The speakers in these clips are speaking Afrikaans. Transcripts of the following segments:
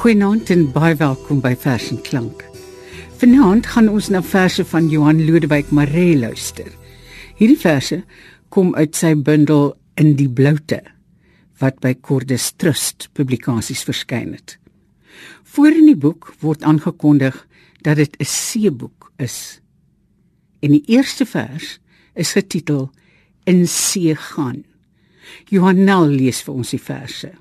Goeienaand en baie welkom by Vers en Klank. Vanaand gaan ons na verse van Johan Lodewyk Maree luister. Hierdie verse kom uit sy bundel In die Bloute wat by Cordis Trust Publikasies verskyn het. Voor in die boek word aangekondig dat dit 'n seeboek is. En die eerste vers is getitel In see gaan. Johan Nel lees vir ons die verse.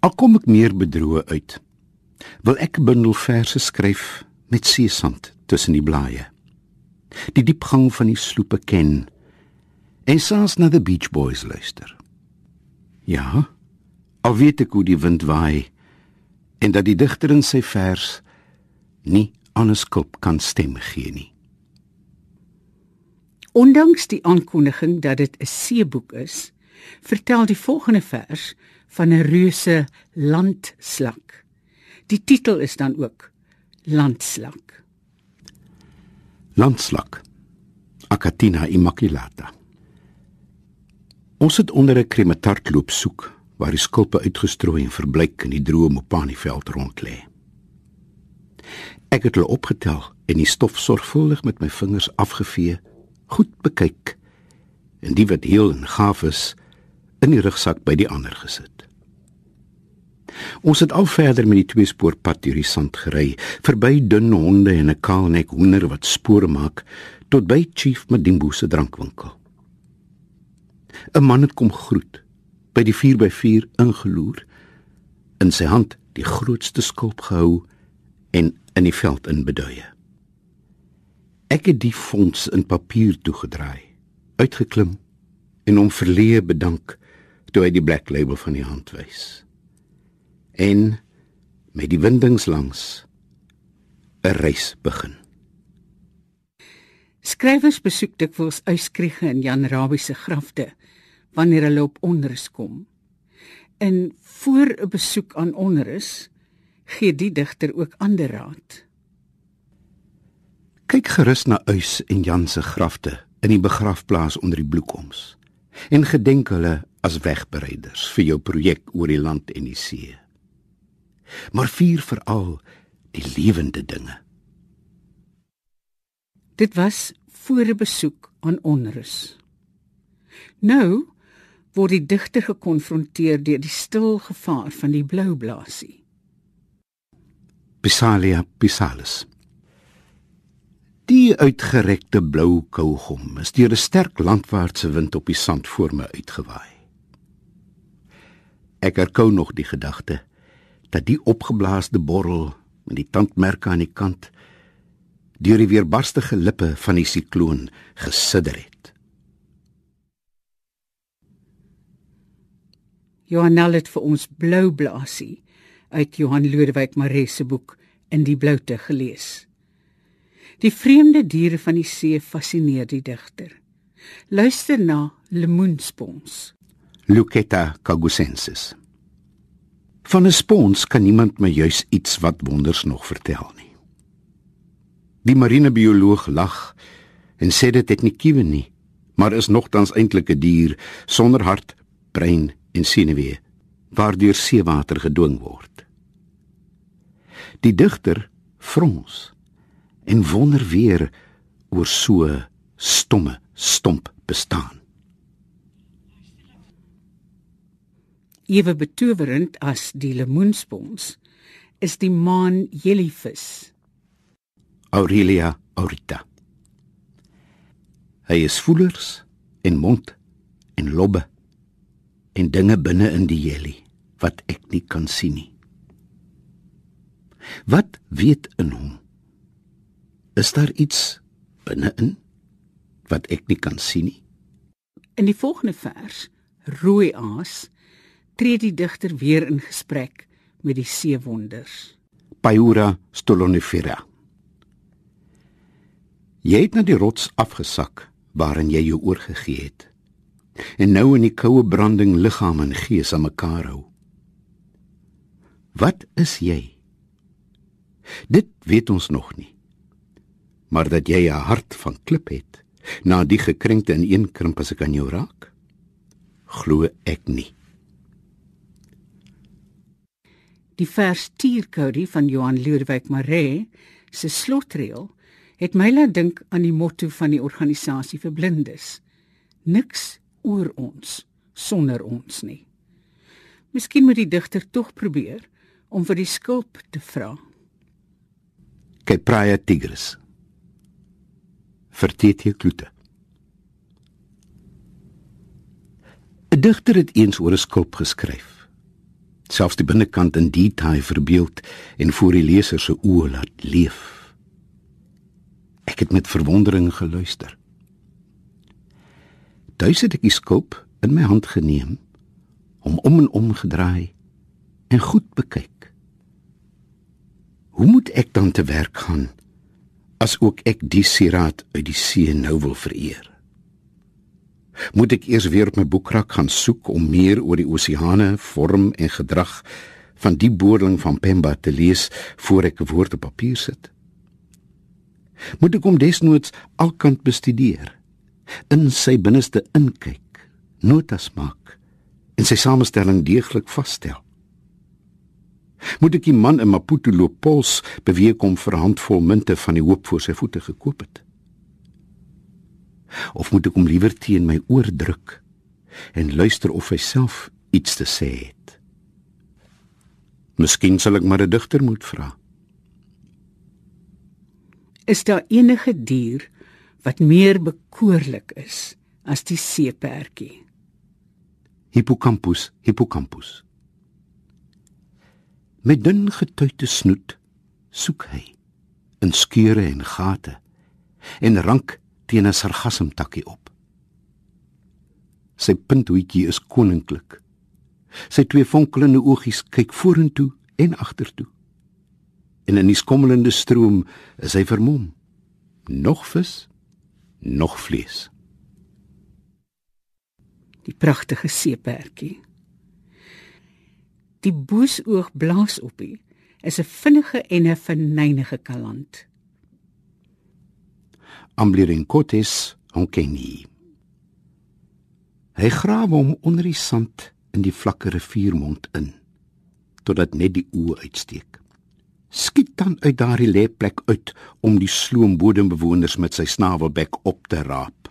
Al kom ek meer bedroe uit, wil ek 'n bundel verse skryf met seesand tussen die blaaie. Die diepgang van die sloepe ken en saans na the Beach Boys luister. Ja, al weet ek hoe die wind waai en dat die digter in sy vers nie aan 'n skulp kan stem gee nie. Ondanks die aankondiging dat dit 'n seeboek is, vertel die volgende vers van 'n reuse landslak. Die titel is dan ook Landslak. Landslak. Acatina immaculata. Ons het onder 'n krematart loop soek waar die skulpe uitgestrooi en verbleik in die droë Mopani-veld rond lê. Ek het hulle opgetel en die stof sorgvuldig met my vingers afgevee, goed bekyk en die wat heel en gaaf is in die rugsak by die ander gesit. Ons het al verder met die tweespoorpad deur die sand gery, verby dun honde en 'n kaalnek hoender wat spore maak tot by Chief Madimbo se drankwinkel. 'n Man het kom groet by die 4x4 ingeloer in sy hand die grootste skulp gehou en in die veld inbeduie. Ek het die fonds in papier toegedraai, uitgeklim en hom verleë bedank toe hy die black label van die hand wys. En met die windings langs 'n reis begin. Skrywers besoek dikwels uitskriege in Jan Rabie se grafte wanneer hulle op onrus kom. En voor 'n besoek aan onrus gee die digter ook ander raad. Kyk gerus na Uys en Jan se grafte in die begrafplaas onder die bloekoms en gedenk hulle as wegbereiders vir jou projek oor die land en die see. Maar vier veral die lewende dinge. Dit was voor 'n besoek aan onrus. Nou word die digter gekonfronteer deur die stil gevaar van die blou blaasie. Pisalia pisalis. Die uitgerekte blou kougom is deur 'n sterk landwaartse wind op die sand voor my uitgewaai. Ek erkou nog die gedagte dat die opgeblaasde borrel met die tandmerke aan die kant deur die weerbarstige lippe van die sikloon gesidder het. Johanel het vir ons blou blaasie uit Johan Lodewyk Maree se boek in die bloute gelees. Die vreemde diere van die see fascineer die digter. Luister na lemoenspons. Lucetta cagusensis. Van 'n spons kan niemand my juis iets wat wonders nog vertel nie. Die marinebioloog lag en sê dit het nie kiewe nie, maar is nogtans eintlik 'n dier sonder hart, brein en senuwee waardeur seewater gedwing word. Die digter frons en wonder weer oor so stomme stomp bestaan. Ewe betowerend as die lemoenspons is die maan jellyvis. Aurelia aurita. Hy is voelers en mond en lobbe en dinge binne in die jelly wat ek nie kan sien nie. Wat weet in hom? Is daar iets binne-in wat ek nie kan sien nie? In die volgende vers, Rooi aas, tree die digter weer in gesprek met die seewonders. Paiura stolonifera. Jy het na die rots afgesak waarin jy jou oorgegee het en nou in die koue branding liggaam en gees aan mekaar hou. Wat is jy? Dit weet ons nog nie. Maar dat jy 'n hart van klip het, na die gekrenkte in een krimp as ek aan jou raak, glo ek nie. Die vers Tiercody van Johan Lodewyk Maree se slotreël het my laat dink aan die motto van die organisasie vir blindes. Niks oor ons sonder ons nie. Miskien moet die digter tog probeer om vir die skulp te vra. Que praia tigres. Vertetie klute. 'n Digter het eens oor 'n skulp geskryf. Selfs die binnekant in detail verbeeld en voor die leser se oë laat leef. Ek het met verwondering geluister. Duis het ek die skulp in my hand geneem, hom om en om gedraai en goed bekyk. Hoe moet ek dan te werk gaan as ook ek die sieraad uit die see nou wil vereer? Moet ek eers weer op my boekrak gaan soek om meer oor die oseane, vorm en gedrag van die boerling van Pemba te lees voor ek 'n woord op papier sit? moet ek hom desnoods alkant bestudeer in sy binneste inkyk notas maak en sy samestelling deeglik vasstel moet ek die man in Maputo loop pols beweeg om vir 'n handvol munte van die hoop voor sy voete gekoop het of moet ek hom liewer teen my oor druk en luister of hy self iets te sê het miskien sal ek maar 'n digter moet vra is daar enige dier wat meer bekoorlik is as die seepertjie? Hippocampus, hippocampus. Met dun getuite snoet soek hy in skeure en gate en rank teen 'n sargasmtakkie op. Sy punthoetjie is koninklik. Sy twee fonkelende oogies kyk vorentoe en agtertoe en in die skommelende stroom is hy vermom. Nog vis, nog vlees. Die pragtige seepertjie. Die boesoog blaas op hy is 'n vinnige en 'n verneinige kaland. Amblirincotes onkengi. Hy grawe hom onder die sand in die vlakke riviermond in totdat net die oë uitsteek skiet dan uit daardie lêplek uit om die sloombodembewoners met sy snavelbek op te raap.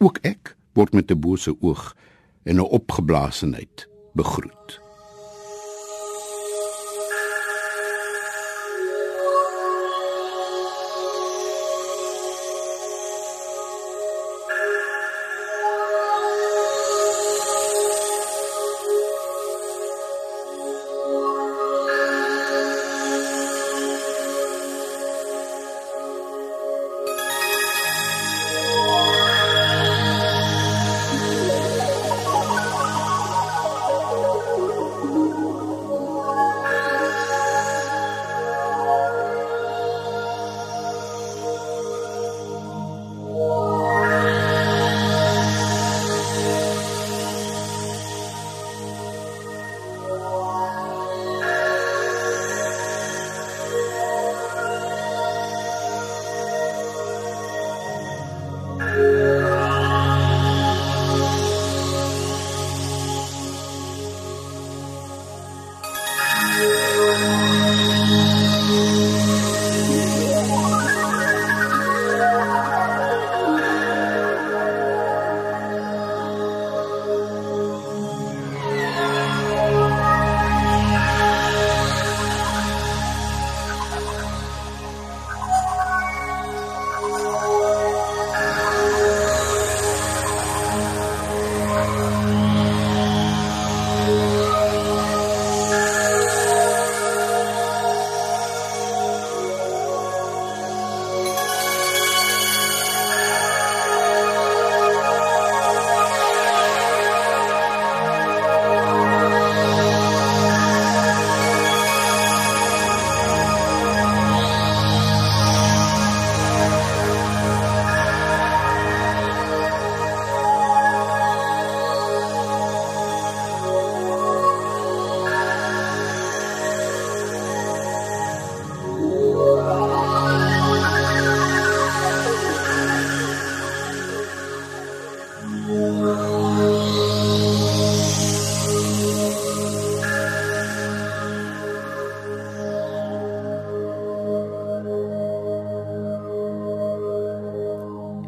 Ook ek word met 'n bose oog en 'n opgeblaasenheid begroet.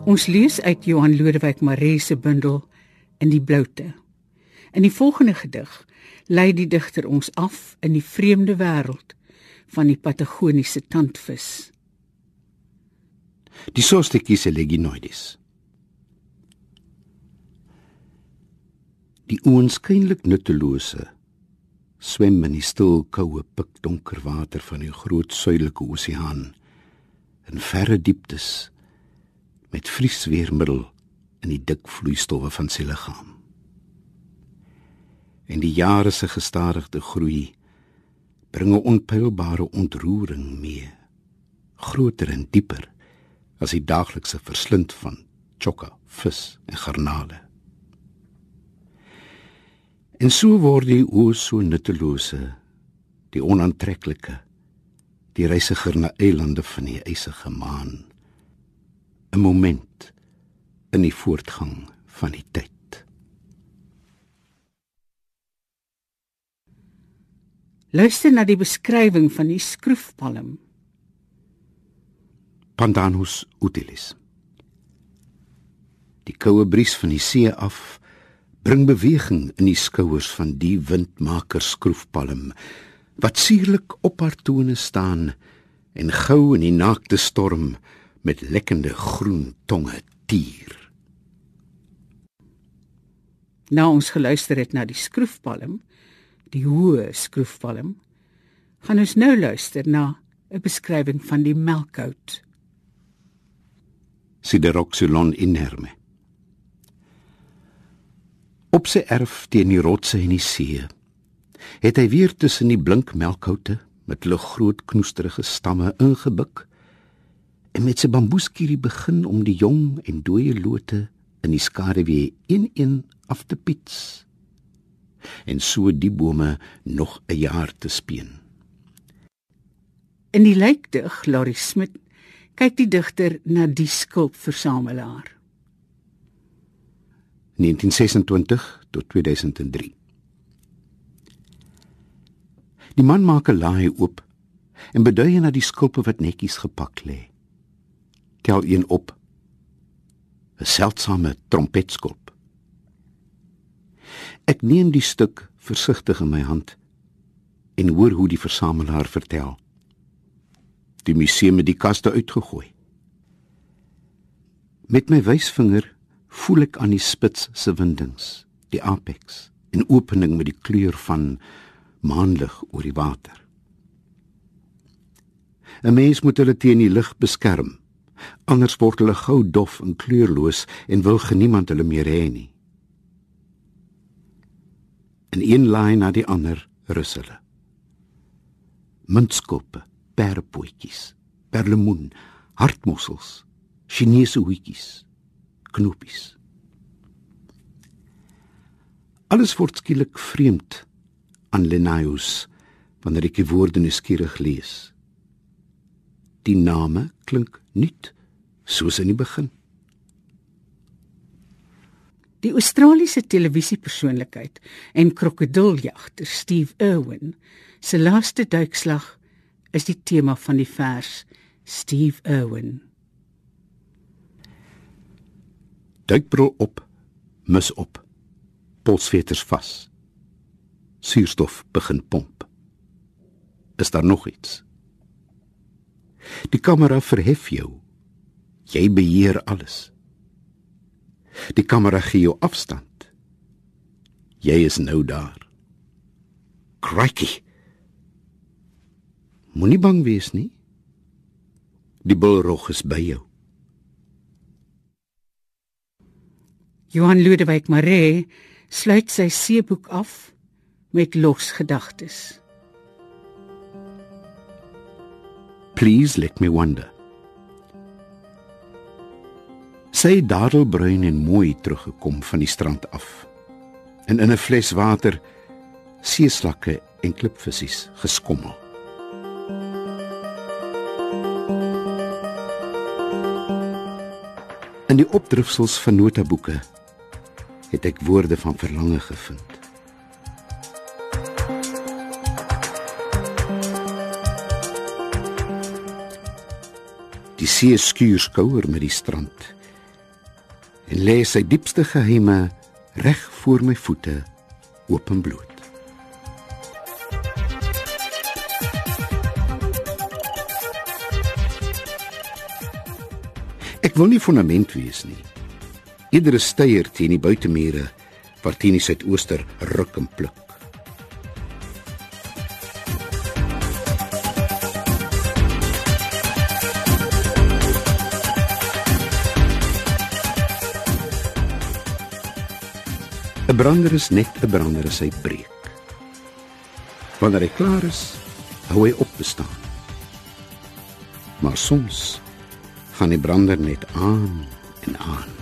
Ons lees uit Johan Lodewyk Maree se bundel In die bloute. In die volgende gedig lei die digter ons af in die vreemde wêreld van die patagoniese tandvis. Die Sostekis eleginoides. Die oënskynlik nuttelose swem in die stil koue pikdonker water van die groot suidelike oseaan in verre dieptes met vriesweermiddel in die dik vloeistowwe van sy liggaam. En die jare se gestadigde groei bring 'n onpeilbare ontroering mee, groter en dieper as die daaglikse verslind van chokka, vis en garnale. En so word die o so nuttelose, die onaantreklike, die reisiger na eilande van die ysige maan. 'n Moment in die voortgang van die tyd. Luister na die beskrywing van die skroefpalm. Pandanus utilis. Die koue bries van die see af bring beweging in die skouers van die windmaker skroefpalm wat suurlik op haar tone staan en gou in die naakte storm met lekkende groen tonge tier. Nou ons geluister het na die skroefpalm, die hoë skroefpalm, gaan ons nou luister na 'n beskrywing van die melkhout. Sideroxylon inerme. Op sy erf teen die rotse en die see het hy weer tussen die blink melkhoute met hulle groot knoesterige stamme ingebuk en met sy bamboeskierie begin om die jong en dooie lote in die skaduwee een-een af te pits en so die bome nog 'n jaar te speen. In die lijkdig Larry Smit kyk die digter na die skulpversamelaar. 1926 tot 2003. Die man maak 'n laai oop en beduie na die skulpe wat netjies gepak lê. Tel een op. 'n Seldsame trompetskulp. Ek neem die stuk versigtig in my hand en hoor hoe die versamelaar vertel. Die museum het die kaste uitgegooi. Met my wysvinger voel ek aan die spits se windings, die apex, 'n opening met die kleur van maanlig oor die water. 'n Mens moet hulle teen die lig beskerm. Anders word hulle gou dof en kleurloos en wil geniemand hulle meer hê nie. En een lyn na die ander rus hulle. Muntskoppe, perpoetjies, perlemoen, hartmossels, Chinese hoetjies knopies. Alles word skielik vreemd aan Lenaius wanneer ek die woorde nuuskierig lees. Die name klink nuut soos in die begin. Die Australiese televisiepersoonlikheid en krokodilljagter Steve Irwin se laaste duikslag is die tema van die vers Steve Irwin duikbril op, mis op, polsveters vas. Suurstof begin pomp. Is daar nog iets? Die kamera verhef jou. Jy beheer alles. Die kamera gee jou afstand. Jy is nou daar. Crikey. Moenie bang wees nie. Die bulrog is by jou. Johan Lodewyk Maree sluit sy seeboek af met los Please let me wonder. Sy dadelbruin en mooi teruggekom van die strand af. En in 'n fles water seeslakke en klipvisies geskommel. In die opdrifsels van notaboeke het ek woorde van verlange gevind. Die see skuur skouer met die strand en lê sy diepste geheime reg voor my voete openbloot. Ek wil nie fondament wees nie. Iedere steier teen die buitemure waar teen die suidooster ruk en pluk. Een brander is net 'n brander as hy breek. Wanneer hy klaar is, hou hy op bestaan. Maar soms gaan die brander net aan en aan.